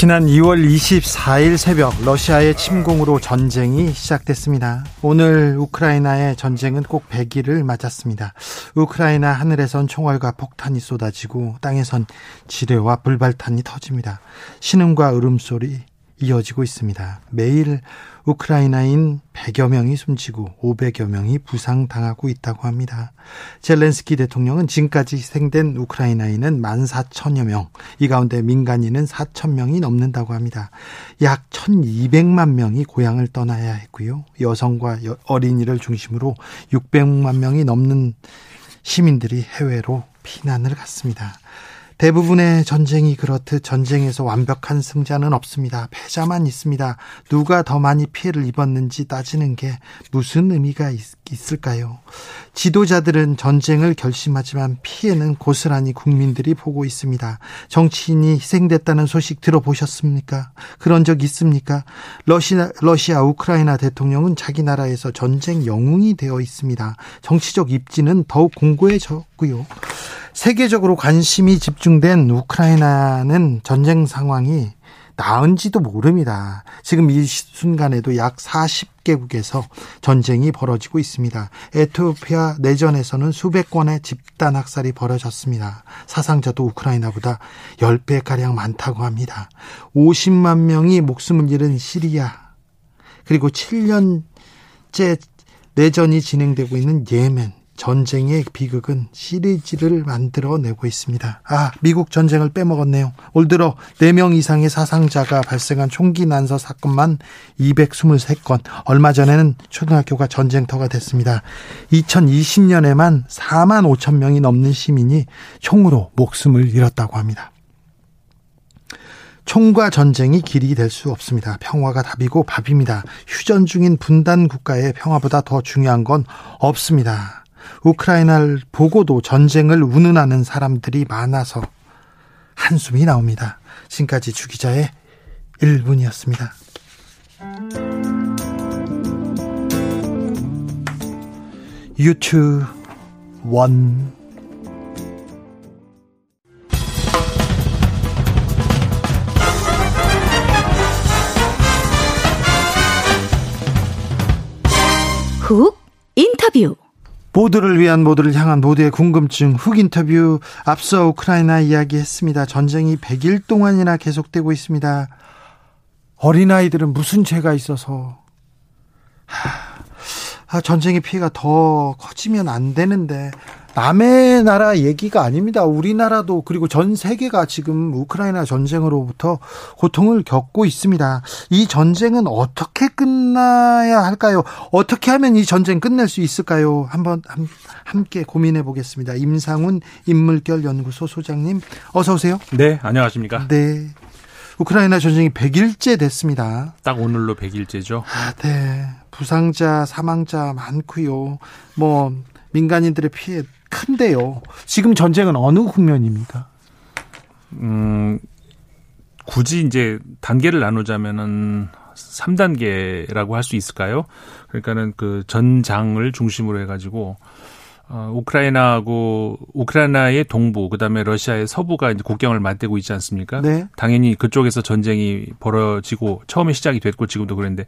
지난 2월 24일 새벽 러시아의 침공으로 전쟁이 시작됐습니다. 오늘 우크라이나의 전쟁은 꼭 100일을 맞았습니다. 우크라이나 하늘에선 총알과 폭탄이 쏟아지고 땅에선 지뢰와 불발탄이 터집니다. 신음과 울음소리 이어지고 있습니다. 매일 우크라이나인 100여 명이 숨지고 500여 명이 부상당하고 있다고 합니다. 젤렌스키 대통령은 지금까지 희생된 우크라이나인은 14,000여 명, 이 가운데 민간인은 4,000명이 넘는다고 합니다. 약 1,200만 명이 고향을 떠나야 했고요. 여성과 어린이를 중심으로 600만 명이 넘는 시민들이 해외로 피난을 갔습니다. 대부분의 전쟁이 그렇듯 전쟁에서 완벽한 승자는 없습니다. 패자만 있습니다. 누가 더 많이 피해를 입었는지 따지는 게 무슨 의미가 있, 을까요 지도자들은 전쟁을 결심하지만 피해는 고스란히 국민들이 보고 있습니다. 정치인이 희생됐다는 소식 들어보셨습니까? 그런 적 있습니까? 러시아, 러시아 우크라이나 대통령은 자기 나라에서 전쟁 영웅이 되어 있습니다. 정치적 입지는 더욱 공고해졌고요. 세계적으로 관심이 집중된 우크라이나는 전쟁 상황이 나은지도 모릅니다. 지금 이 순간에도 약 40개국에서 전쟁이 벌어지고 있습니다. 에티오피아 내전에서는 수백 건의 집단 학살이 벌어졌습니다. 사상자도 우크라이나보다 10배 가량 많다고 합니다. 50만 명이 목숨을 잃은 시리아, 그리고 7년째 내전이 진행되고 있는 예멘, 전쟁의 비극은 시리즈를 만들어내고 있습니다. 아, 미국 전쟁을 빼먹었네요. 올 들어 4명 이상의 사상자가 발생한 총기 난서 사건만 223건, 얼마 전에는 초등학교가 전쟁터가 됐습니다. 2020년에만 4만 5천 명이 넘는 시민이 총으로 목숨을 잃었다고 합니다. 총과 전쟁이 길이 될 수 없습니다. 평화가 답이고 밥입니다. 휴전 중인 분단 국가의 평화보다 더 중요한 건 없습니다. 우크라이나를 보고도 전쟁을 운운하는 사람들이 많아서 한숨이 나옵니다. 지금까지 주기자의 1분이었습니다. 유튜 원훅 인터뷰 모두를 위한 모두를 향한 모두의 궁금증 훅 인터뷰 앞서 우크라이나 이야기했습니다. 전쟁이 100일 동안이나 계속되고 있습니다. 어린아이들은 무슨 죄가 있어서 하, 아, 전쟁의 피해가 더 커지면 안 되는데 남의 나라 얘기가 아닙니다. 우리나라도 그리고 전 세계가 지금 우크라이나 전쟁으로부터 고통을 겪고 있습니다. 이 전쟁은 어떻게 끝나야 할까요? 어떻게 하면 이 전쟁 끝낼 수 있을까요? 한번 함께 고민해 보겠습니다. 임상훈 인물결 연구소 소장님 어서 오세요. 네, 안녕하십니까? 네. 우크라이나 전쟁이 100일째 됐습니다. 딱 오늘로 100일째죠. 아, 네. 부상자, 사망자 많고요. 뭐 민간인들의 피해 큰데요. 지금 전쟁은 어느 국면입니까? 음, 굳이 이제 단계를 나누자면은 3단계라고 할 수 있을까요? 그러니까는 그 전장을 중심으로 해가지고 어, 우크라이나하고 우크라이나의 동부 그다음에 러시아의 서부가 이제 국경을 맞대고 있지 않습니까? 네. 당연히 그쪽에서 전쟁이 벌어지고 처음에 시작이 됐고 지금도 그런데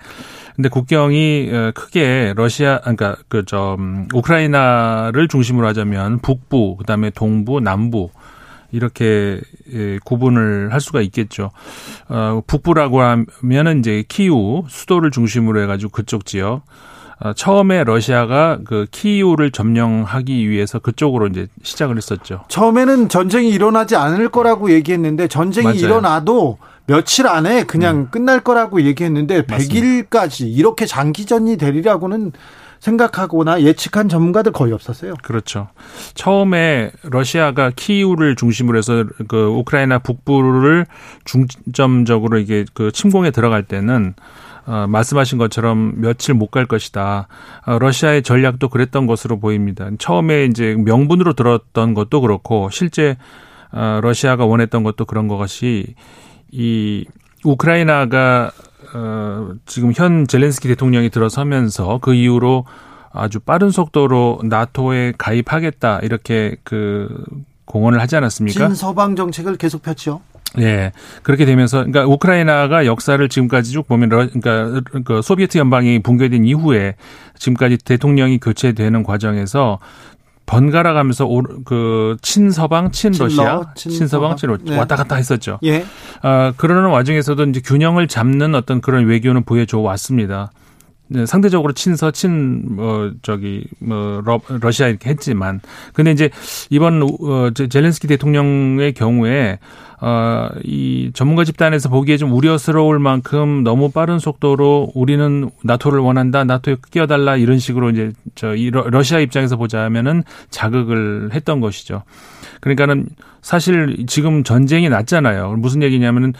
근데 국경이 어, 크게 러시아 그러니까 그저 음, 우크라이나를 중심으로 하자면 북부 그다음에 동부 남부 이렇게 예, 구분을 할 수가 있겠죠. 어, 북부라고 하면은 이제 키우 수도를 중심으로 해가지고 그쪽 지역. 어, 처음에 러시아가 그 키이우를 점령하기 위해서 그쪽으로 이제 시작을 했었죠. 처음에는 전쟁이 일어나지 않을 거라고 얘기했는데 전쟁이 맞아요. 일어나도 며칠 안에 그냥 음. 끝날 거라고 얘기했는데 맞습니다. 100일까지 이렇게 장기전이 되리라고는 생각하거나 예측한 전문가들 거의 없었어요. 그렇죠. 처음에 러시아가 키이우를 중심으로 해서 그 우크라이나 북부를 중점적으로 이게 그 침공에 들어갈 때는 어, 말씀하신 것처럼 며칠 못 갈 것이다. 어, 러시아의 전략도 그랬던 것으로 보입니다. 처음에 이제 명분으로 들었던 것도 그렇고 실제 어, 러시아가 원했던 것도 그런 것이 이 우크라이나가 어, 지금 현 젤렌스키 대통령이 들어서면서 그 이후로 아주 빠른 속도로 나토에 가입하겠다 이렇게 그 공언을 하지 않았습니까? 진 서방 정책을 계속 폈죠. 예. 그렇게 되면서 그러니까 우크라이나가 역사를 지금까지 쭉 보면 그러니까 그 소비에트 연방이 붕괴된 이후에 지금까지 대통령이 교체되는 과정에서 번갈아 가면서 그 친서방, 친러시아, 친서방, 친러 네. 왔다 갔다 했었죠. 예. 아, 그러는 와중에서도 이제 균형을 잡는 어떤 그런 외교는 보여줘 왔습니다. 네, 상대적으로 친서 친 뭐 저기 뭐 러, 러시아 이렇게 했지만 근데 이제 이번 어 젤렌스키 대통령의 경우에 어, 이 전문가 집단에서 보기에 좀 우려스러울 만큼 너무 빠른 속도로 우리는 나토를 원한다, 나토에 끼어달라 이런 식으로 이제 저 이 러시아 입장에서 보자면은 자극을 했던 것이죠. 그러니까는 사실 지금 전쟁이 났잖아요. 무슨 얘기냐면은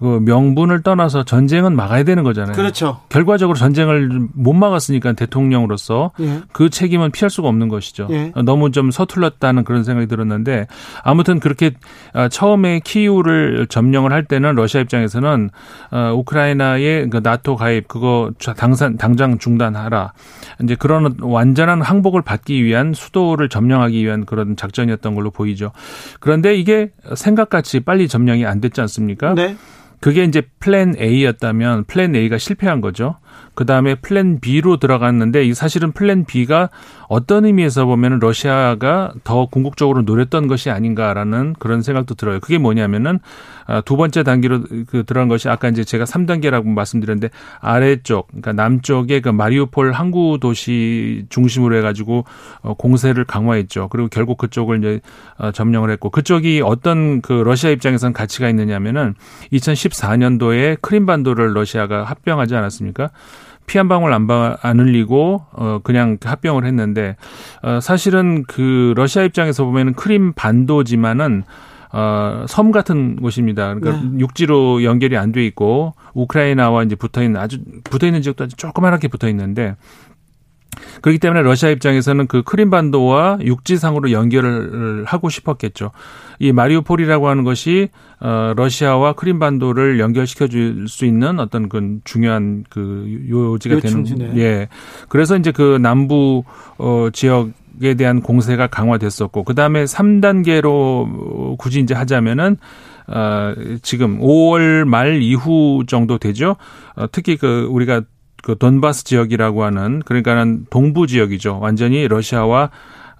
그 명분을 떠나서 전쟁은 막아야 되는 거잖아요. 그렇죠. 결과적으로 전쟁을 못 막았으니까 대통령으로서 예. 그 책임은 피할 수가 없는 것이죠. 예. 너무 좀 서툴렀다는 그런 생각이 들었는데 아무튼 그렇게 아, 처음에 키이우를 점령을 할 때는 러시아 입장에서는 어, 우크라이나의 그 나토 가입 그거 당산 당장 중단하라. 이제 그런 완전한 항복을 받기 위한 수도를 점령하기 위한 그런 작전이었던 걸로 보이죠. 그런데 이게 생각같이 빨리 점령이 안 됐지 않습니까? 네. 그게 이제 plan A였다면 plan A가 실패한 거죠. 그 다음에 plan B로 들어갔는데 이 사실은 plan B가 어떤 의미에서 보면 러시아가 더 궁극적으로 노렸던 것이 아닌가라는 그런 생각도 들어요. 그게 뭐냐면은 아, 두 번째 단계로 그 들어간 것이 아까 이제 제가 3단계라고 말씀드렸는데 아래쪽 그러니까 남쪽에 그 마리우폴 항구 도시 중심으로 해 가지고 어, 공세를 강화했죠. 그리고 결국 그쪽을 이제 어, 점령을 했고 그쪽이 어떤 그 러시아 입장에서는 가치가 있느냐면은 2014년도에 크림반도를 러시아가 합병하지 않았습니까? 피 한 방울 안, 안 흘리고 어 그냥 합병을 했는데 어 사실은 그 러시아 입장에서 보면은 크림 반도지만은 어, 섬 같은 곳입니다. 그러니까 네. 육지로 연결이 안 돼 있고 우크라이나와 이제 붙어 있는 아주 붙어 있는 지역도 아주 조그맣게 붙어 있는데 그렇기 때문에 러시아 입장에서는 그 크림반도와 육지상으로 연결을 하고 싶었겠죠. 이 마리우폴이라고 하는 것이 어 러시아와 크림반도를 연결시켜 줄 수 있는 어떤 그 중요한 그 요지가 되는 예. 그래서 이제 그 남부 어 지역 에 대한 공세가 강화됐었고 그다음에 3단계로 굳이 이제 하자면은 어 지금 5월 말 이후 정도 되죠. 어 특히 그 우리가 그 돈바스 지역이라고 하는 그러니까는 동부 지역이죠. 완전히 러시아와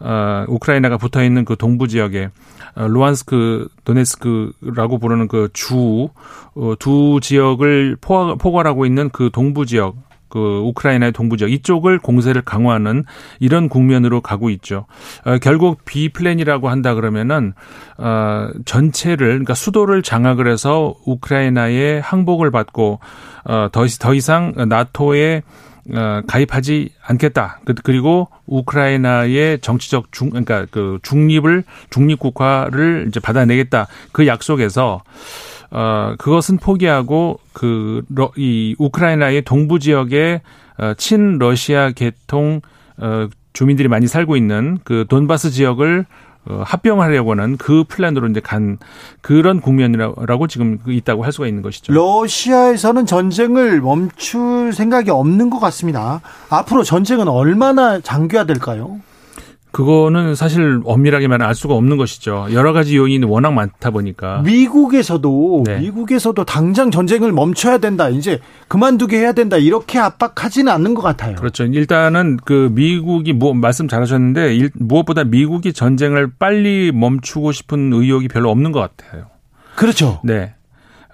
어, 우크라이나가 붙어 있는 그 동부 지역에 어, 루안스크, 도네스크라고 부르는 그 주, 어, 두 지역을 포괄, 포괄하고 있는 그 동부 지역, 그 우크라이나의 동부 지역 이쪽을 공세를 강화하는 이런 국면으로 가고 있죠. 어, 결국 B 플랜이라고 한다 그러면은 어 전체를 그러니까 수도를 장악을 해서 우크라이나의 항복을 받고 어 더 더 이상 나토에 어, 가입하지 않겠다. 그, 그리고 우크라이나의 정치적 중, 그러니까 그 중립을 중립국화를 이제 받아내겠다. 그 약속에서 어, 그것은 포기하고 그, 이 우크라이나의 동부 지역에 어, 친 러시아 계통 어, 주민들이 많이 살고 있는 그 돈바스 지역을 어, 합병하려고 하는 그 플랜으로 이제 간 그런 국면이라고 지금 있다고 할 수가 있는 것이죠. 러시아에서는 전쟁을 멈출 생각이 없는 것 같습니다. 앞으로 전쟁은 얼마나 장기화될까요? 그거는 사실 엄밀하게 말하면 알 수가 없는 것이죠. 여러 가지 요인이 워낙 많다 보니까. 미국에서도 네. 미국에서도 당장 전쟁을 멈춰야 된다. 이제 그만두게 해야 된다. 이렇게 압박하지는 않는 것 같아요. 그렇죠. 일단은 그 미국이 뭐 말씀 잘하셨는데 일, 무엇보다 미국이 전쟁을 빨리 멈추고 싶은 의욕이 별로 없는 것 같아요. 그렇죠. 네.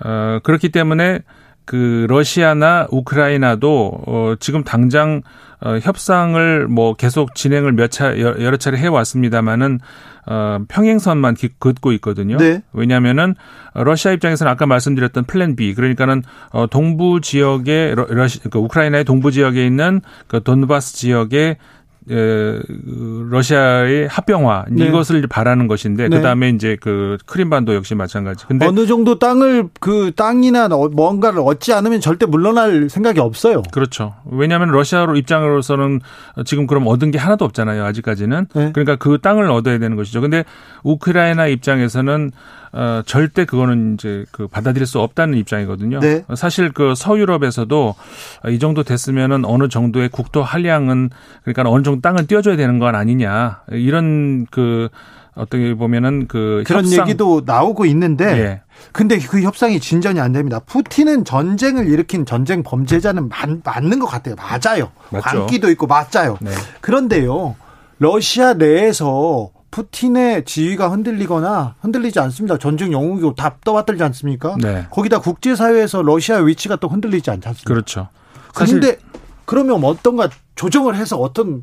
어, 그렇기 때문에 그 러시아나 우크라이나도 어 지금 당장 어, 협상을 뭐 계속 진행을 몇 차 여러 차례 해 왔습니다마는 어, 평행선만 기, 긋고 있거든요. 네. 왜냐하면은 러시아 입장에서는 아까 말씀드렸던 plan B 그러니까는 어, 동부 지역에 러시 그 우크라이나의 동부 지역에 있는 그 돈바스 지역에 에, 러시아의 합병화 네. 이것을 바라는 것인데 네. 그다음에 이제 그 크림반도 역시 마찬가지. 근데 어느 정도 땅을 그 땅이나 뭔가를 얻지 않으면 절대 물러날 생각이 없어요. 그렇죠. 왜냐하면 러시아로 입장으로서는 지금 그럼 얻은 게 하나도 없잖아요. 아직까지는. 네. 그러니까 그 땅을 얻어야 되는 것이죠. 근데 우크라이나 입장에서는 어, 절대 그거는 이제 그 받아들일 수 없다는 입장이거든요. 네. 사실 그 서유럽에서도 이 정도 됐으면은 어느 정도의 국토 한량은 그러니까 어느 정도 땅을 띄워줘야 되는 건 아니냐 이런 그 어떻게 보면은 그 그런 협상. 얘기도 나오고 있는데 예. 근데 그 협상이 진전이 안 됩니다. 푸틴은 전쟁을 일으킨 전쟁 범죄자는 맞, 맞는 것 같아요. 맞아요. 맞죠. 관기도 있고 맞아요. 네. 그런데요. 러시아 내에서 푸틴의 지위가 흔들리거나 흔들리지 않습니다. 전쟁 영웅이고 다 떠받들지 않습니까? 네. 거기다 국제사회에서 러시아 위치가 또 흔들리지 않지 않습니까? 그렇죠. 그런데 그러면 어떤가 조정을 해서 어떤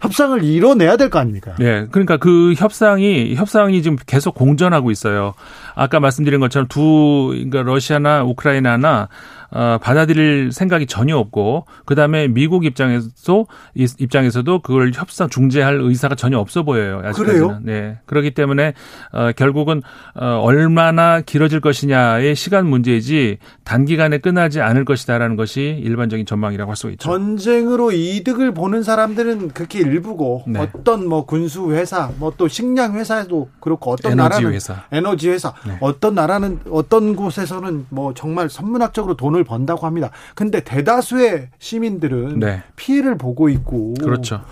협상을 이뤄내야 될 거 아닙니까? 네. 그러니까 그 협상이 협상이 지금 계속 공전하고 있어요. 아까 말씀드린 것처럼 두 그러니까 러시아나 우크라이나나 어, 받아들일 생각이 전혀 없고 그다음에 미국 입장에서 입장에서도 그걸 협상 중재할 의사가 전혀 없어 보여요. 아직까지는. 그래요? 네. 그렇기 때문에 어, 결국은 어, 얼마나 길어질 것이냐의 시간 문제이지 단기간에 끝나지 않을 것이다라는 것이 일반적인 전망이라고 할 수 있죠. 전쟁으로 이득을 보는 사람들은 그렇게 일부고 네. 어떤 뭐 군수 회사, 뭐 또 식량 회사도 그렇고 어떤 에너지 나라는 회사. 에너지 회사, 네. 어떤 나라는 어떤 곳에서는 뭐 정말 선문학적으로 돈을 돈을 번다고 합니다. 근데 대다수의 시민들은 네. 피해를 보고 있고 그렇죠.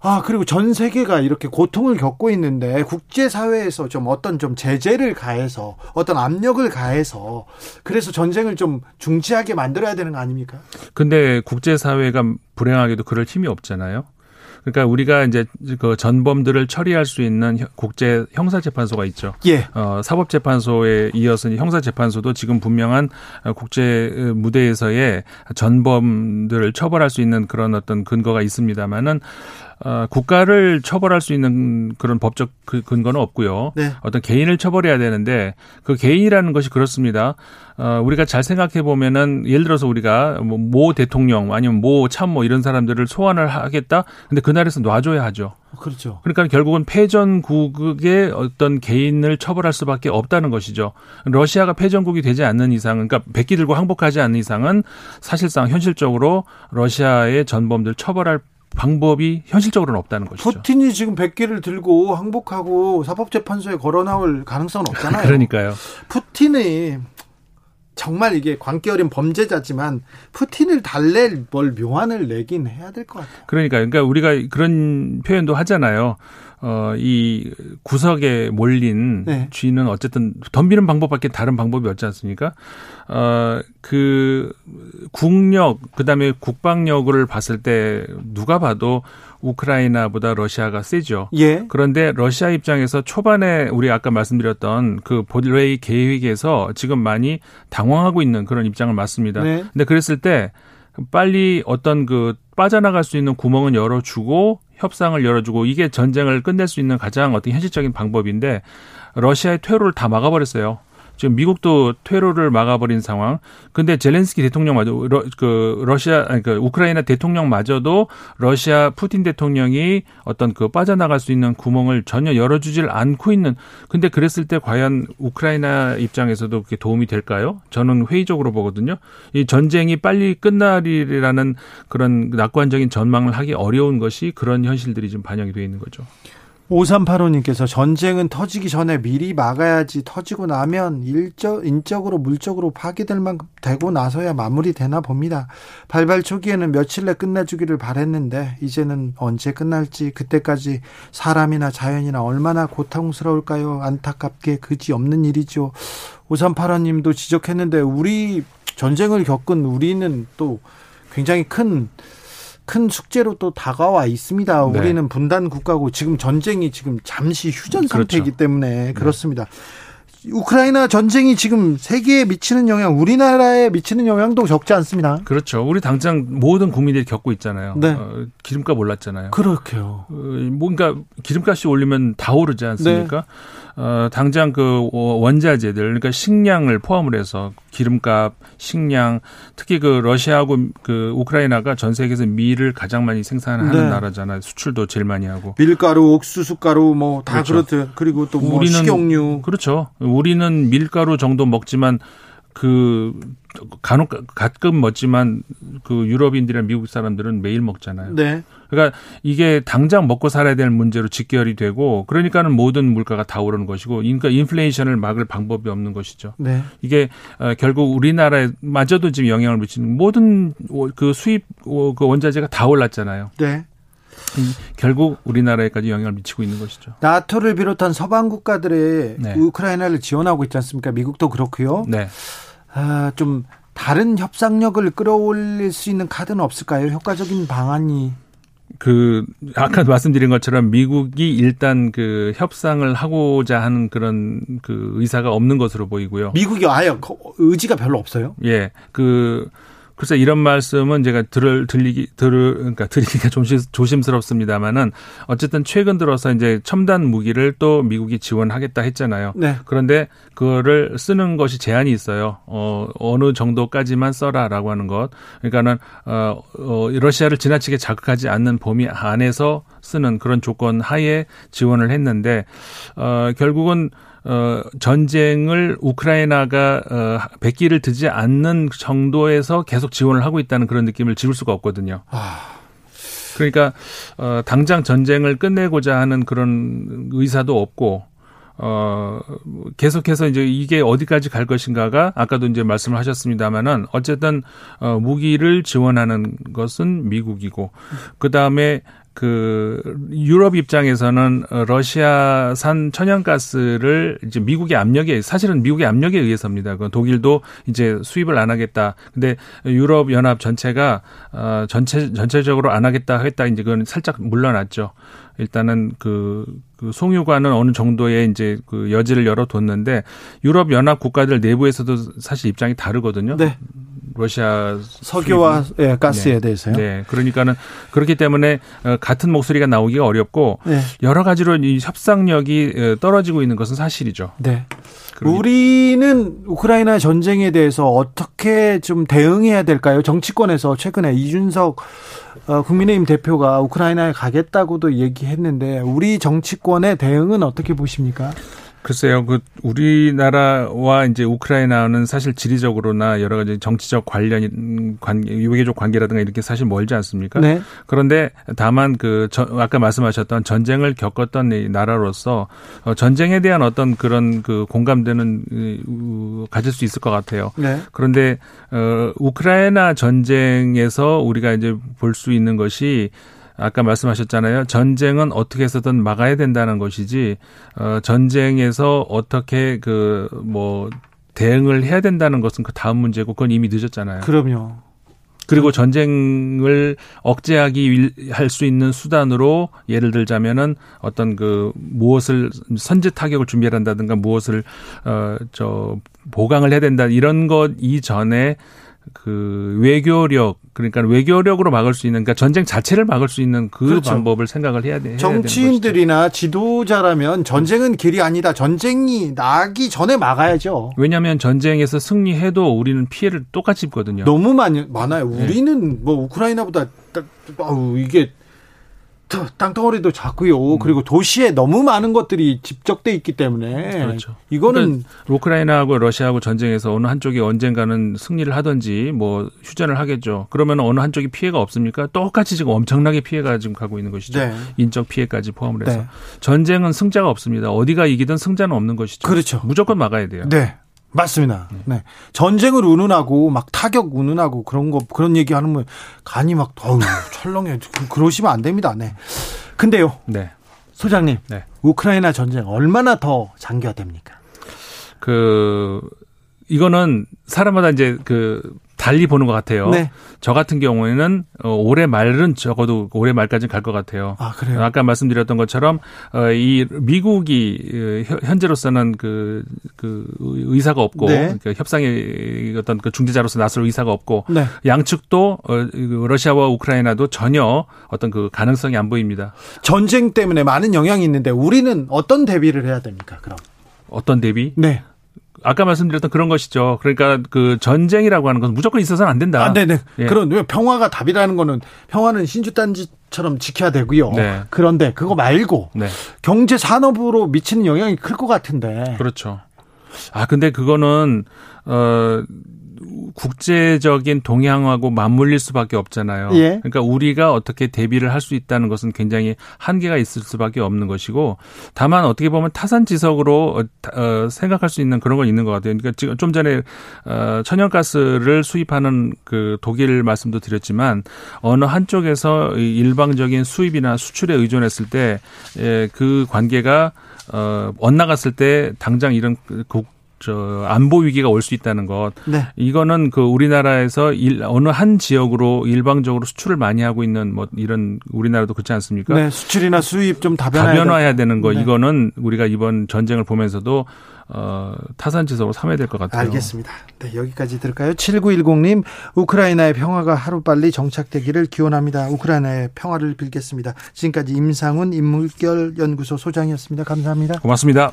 아, 그리고 전 세계가 이렇게 고통을 겪고 있는데 국제사회에서 좀 어떤 좀 제재를 가해서 어떤 압력을 가해서 그래서 전쟁을 좀 중지하게 만들어야 되는 거 아닙니까? 근데 국제사회가 불행하게도 그럴 힘이 없잖아요. 그러니까 우리가 이제 그 전범들을 처리할 수 있는 국제 형사 재판소가 있죠. 예. 어, 사법 재판소에 이어서 형사 재판소도 지금 분명한 국제 무대에서의 전범들을 처벌할 수 있는 그런 어떤 근거가 있습니다만은 어, 국가를 처벌할 수 있는 그런 법적 그 근거는 없고요. 네. 어떤 개인을 처벌해야 되는데 그 개인이라는 것이 그렇습니다. 어, 우리가 잘 생각해 보면은 예를 들어서 우리가 뭐 모 대통령 아니면 모 참모 이런 사람들을 소환을 하겠다. 근데 그날에서 놔줘야 하죠. 그렇죠. 그러니까 결국은 패전국의 어떤 개인을 처벌할 수밖에 없다는 것이죠. 러시아가 패전국이 되지 않는 이상은, 그러니까 백기 들고 항복하지 않는 이상은 사실상 현실적으로 러시아의 전범들 처벌할 방법이 현실적으로는 없다는 것이죠. 푸틴이 지금 100개를 들고 항복하고 사법재판소에 걸어 나올 가능성은 없잖아요. 그러니까요. 푸틴이 정말 이게 광기 어린 범죄자지만 푸틴을 달랠 뭘 묘안을 내긴 해야 될 것 같아요. 그러니까 그러니까 우리가 그런 표현도 하잖아요. 어, 이 구석에 몰린 네. 쥐는 어쨌든 덤비는 방법밖에 다른 방법이 없지 않습니까? 어, 그 국력 그 다음에 국방력을 봤을 때 누가 봐도 우크라이나보다 러시아가 세죠. 예. 그런데 러시아 입장에서 초반에 우리 아까 말씀드렸던 그 보드레이 계획에서 지금 많이 당황하고 있는 그런 입장을 맞습니다. 네. 근데 그랬을 때 빨리 어떤 그 빠져나갈 수 있는 구멍은 열어주고 협상을 열어주고 이게 전쟁을 끝낼 수 있는 가장 어떤 현실적인 방법인데 러시아의 퇴로를 다 막아버렸어요. 지금 미국도 퇴로를 막아버린 상황. 근데 젤렌스키 대통령마저 러, 그 러시아 아니 그 우크라이나 대통령마저도 러시아 푸틴 대통령이 어떤 그 빠져나갈 수 있는 구멍을 전혀 열어주질 않고 있는. 근데 그랬을 때 과연 우크라이나 입장에서도 그게 도움이 될까요? 저는 회의적으로 보거든요. 이 전쟁이 빨리 끝날이라는 그런 낙관적인 전망을 하기 어려운 것이 그런 현실들이 지금 반영이 되어 있는 거죠. 5385님께서 전쟁은 터지기 전에 미리 막아야지 터지고 나면 일적, 인적으로 물적으로 파괴될 만큼 되고 나서야 마무리되나 봅니다. 발발 초기에는 며칠 내 끝내주기를 바랬는데 이제는 언제 끝날지 그때까지 사람이나 자연이나 얼마나 고통스러울까요? 안타깝게 그지 없는 일이죠. 5385님도 지적했는데 우리 전쟁을 겪은 우리는 또 굉장히 큰 큰 숙제로 또 다가와 있습니다. 네. 우리는 분단 국가고 지금 전쟁이 지금 잠시 휴전 그렇죠. 상태이기 그렇죠. 때문에 그렇습니다. 우크라이나 전쟁이 지금 세계에 미치는 영향, 우리나라에 미치는 영향도 적지 않습니다. 그렇죠. 우리 당장 모든 국민들이 겪고 있잖아요. 네. 어, 기름값 올랐잖아요. 그렇게요. 어, 뭔가 기름값이 올리면 다 오르지 않습니까? 어, 당장 그 원자재들, 그러니까 식량을 포함을 해서 기름값, 식량, 특히 그 러시아하고 그 우크라이나가 전 세계에서 밀을 가장 많이 생산하는 네. 나라잖아요. 수출도 제일 많이 하고. 밀가루, 옥수수 가루 뭐다 그렇죠. 그렇듯 그리고 또 뭐 우리는 식용유. 그렇죠. 우리는 밀가루 정도 먹지만 그 간혹 가끔 먹지만 그 유럽인들이나 미국 사람들은 매일 먹잖아요. 네. 그러니까 이게 당장 먹고 살아야 될 문제로 직결이 되고 그러니까는 모든 물가가 다 오르는 것이고 그러니까 인플레이션을 막을 방법이 없는 것이죠. 네. 이게 어, 결국 우리나라에 마저도 지금 영향을 미치는 모든 그 수입 그 원자재가 다 올랐잖아요. 네. 결국 우리나라에까지 영향을 미치고 있는 것이죠. 나토를 비롯한 서방 국가들의 네. 우크라이나를 지원하고 있지 않습니까? 미국도 그렇고요. 네. 아, 좀 다른 협상력을 끌어올릴 수 있는 카드는 없을까요? 효과적인 방안이. 그 아까 말씀드린 것처럼 미국이 일단 그 협상을 하고자 하는 그런 그 의사가 없는 것으로 보이고요. 미국이 아예 거- 의지가 별로 없어요. 예. 그 글쎄 이런 말씀은 제가 들을 들리기 들을 그러니까 드리기가 조심, 조심스럽습니다만은 어쨌든 최근 들어서 이제 첨단 무기를 또 미국이 지원하겠다 했잖아요. 네. 그런데 그거를 쓰는 것이 제한이 있어요. 어, 어느 정도까지만 써라라고 하는 것. 그러니까는 어, 어 러시아를 지나치게 자극하지 않는 범위 안에서 쓰는 그런 조건 하에 지원을 했는데 어 결국은 어, 전쟁을 우크라이나가 어, 백기를 드지 않는 정도에서 계속 지원을 하고 있다는 그런 느낌을 지울 수가 없거든요. 아, 그러니까 어, 당장 전쟁을 끝내고자 하는 그런 의사도 없고 어 계속해서 이제 이게 어디까지 갈 것인가가 아까도 이제 말씀을 하셨습니다마는 어쨌든 어 무기를 지원하는 것은 미국이고 그 다음에 그 유럽 입장에서는 어, 러시아산 천연가스를 이제 미국의 압력에 사실은 미국의 압력에 의해서입니다. 그 독일도 이제 수입을 안 하겠다. 근데 유럽 연합 전체가 어 전체 전체적으로 안 하겠다 했다 이제 그건 살짝 물러났죠. 일단은 그, 그 송유관은 어느 정도의 이제 그 여지를 열어뒀는데 유럽 연합 국가들 내부에서도 사실 입장이 다르거든요. 네. 러시아 석유와 예, 가스에 네. 대해서요. 네, 그러니까는 그렇기 때문에 어, 같은 목소리가 나오기가 어렵고 네. 여러 가지로 이 협상력이 어, 떨어지고 있는 것은 사실이죠. 네. 우리는 우크라이나 전쟁에 대해서 어떻게 좀 대응해야 될까요? 정치권에서 최근에 이준석 어, 국민의힘 대표가 우크라이나에 가겠다고도 얘기했는데 우리 정치권의 대응은 어떻게 보십니까? 글쎄요, 그 우리나라와 이제 우크라이나는 사실 지리적으로나 여러 가지 정치적 관련이 관계, 유계적 관계라든가 이렇게 사실 멀지 않습니까? 네. 그런데 다만 그 저, 아까 말씀하셨던 전쟁을 겪었던 이 나라로서 어, 전쟁에 대한 어떤 그런 그 공감대는 이, 우, 가질 수 있을 것 같아요. 네. 그런데 어 우크라이나 전쟁에서 우리가 이제 볼 수 있는 것이 아까 말씀하셨잖아요. 전쟁은 어떻게 해서든 막아야 된다는 것이지 어 전쟁에서 어떻게 그뭐 대응을 해야 된다는 것은 그 다음 문제고 그건 이미 늦었잖아요. 그럼요. 그리고 전쟁을 억제하기 할 수 있는 수단으로 예를 들자면은 어떤 그 무엇을 선제 타격을 준비한다든가 무엇을 어저 보강을 해야 된다 이런 것 이전에 그 외교력 그러니까 외교력으로 막을 수 있는 그러니까 전쟁 자체를 막을 수 있는 그 그렇죠. 방법을 생각을 해야 돼. 정치인들이나 지도자라면 전쟁은 길이 아니다. 전쟁이 나기 전에 막아야죠. 왜냐하면 전쟁에서 승리해도 우리는 피해를 똑같이 입거든요. 너무 많이 많아요. 네. 우리는 뭐 우크라이나보다 따- 아우 이게 더- 땅덩어리도 작고요. 그리고 도시에 너무 많은 것들이 집적돼 있기 때문에 음. 그렇죠. 이거는 우크라이나하고 러시아하고 전쟁에서 어느 한쪽이 언젠가는 승리를 하든지 뭐 휴전을 하겠죠. 그러면 어느 한쪽이 피해가 없습니까? 똑같이 지금 엄청나게 피해가 지금 가고 있는 것이죠. 네. 인적 피해까지 포함을 해서 네. 전쟁은 승자가 없습니다. 어디가 이기든 승자는 없는 것이죠. 그렇죠. 무조건 막아야 돼요. 네. 맞습니다. 네. 전쟁을 운운하고 막 타격 운운하고 그런 거 그런 얘기 하는 분 간이 막 어우 철렁해. 그- 그러시면 안 됩니다. 네. 근데요. 네. 소장님. 네. 우크라이나 전쟁 얼마나 더 장기화됩니까? 그 이거는 사람마다 이제 그 달리 보는 것 같아요. 네. 저 같은 경우에는 어, 올해 말은 적어도 올해 말까지는 갈 것 같아요. 아, 그래요? 아까 말씀드렸던 것처럼 어, 이 미국이 어, 현재로서는 그, 그 의사가 없고 네. 그 협상의 어떤 그 중재자로서 나설 의사가 없고 네. 양측도 어, 러시아와 우크라이나도 전혀 어떤 그 가능성이 안 보입니다. 전쟁 때문에 많은 영향이 있는데 우리는 어떤 대비를 해야 됩니까? 그럼. 어떤 대비? 네. 아까 말씀드렸던 그런 것이죠. 그러니까 그 전쟁이라고 하는 것은 무조건 있어서는 안 된다. 아, 네네. 예. 그런 왜 평화가 답이라는 거는 평화는 신주단지처럼 지켜야 되고요. 네. 그런데 그거 말고 네. 경제 산업으로 미치는 영향이 클 것 같은데. 그렇죠. 아, 근데 그거는, 어, 국제적인 동향하고 맞물릴 수밖에 없잖아요. 예. 그러니까 우리가 어떻게 대비를 할 수 있다는 것은 굉장히 한계가 있을 수밖에 없는 것이고 다만 어떻게 보면 타산지석으로 어, 어, 생각할 수 있는 그런 건 있는 것 같아요. 그러니까 지금 좀 전에 어, 천연가스를 수입하는 그 독일 말씀도 드렸지만 어느 한쪽에서 이 일방적인 수입이나 수출에 의존했을 때 그 관계가 어, 엇나갔을 때 당장 이런 국, 저 안보 위기가 올 수 있다는 것. 네. 이거는 그 우리나라에서 일, 어느 한 지역으로 일방적으로 수출을 많이 하고 있는 뭐 이런 우리나라도 그렇지 않습니까? 네, 수출이나 수입 좀 다변화해야, 다변화해야 되는 거 네. 이거는 우리가 이번 전쟁을 보면서도 어, 타산지석으로 삼아야 될 것 같아요. 알겠습니다. 네, 여기까지 들을까요? 7910님, 우크라이나의 평화가 하루빨리 정착되기를 기원합니다. 우크라이나의 평화를 빌겠습니다. 지금까지 임상훈 인물결 연구소 소장이었습니다. 감사합니다. 고맙습니다.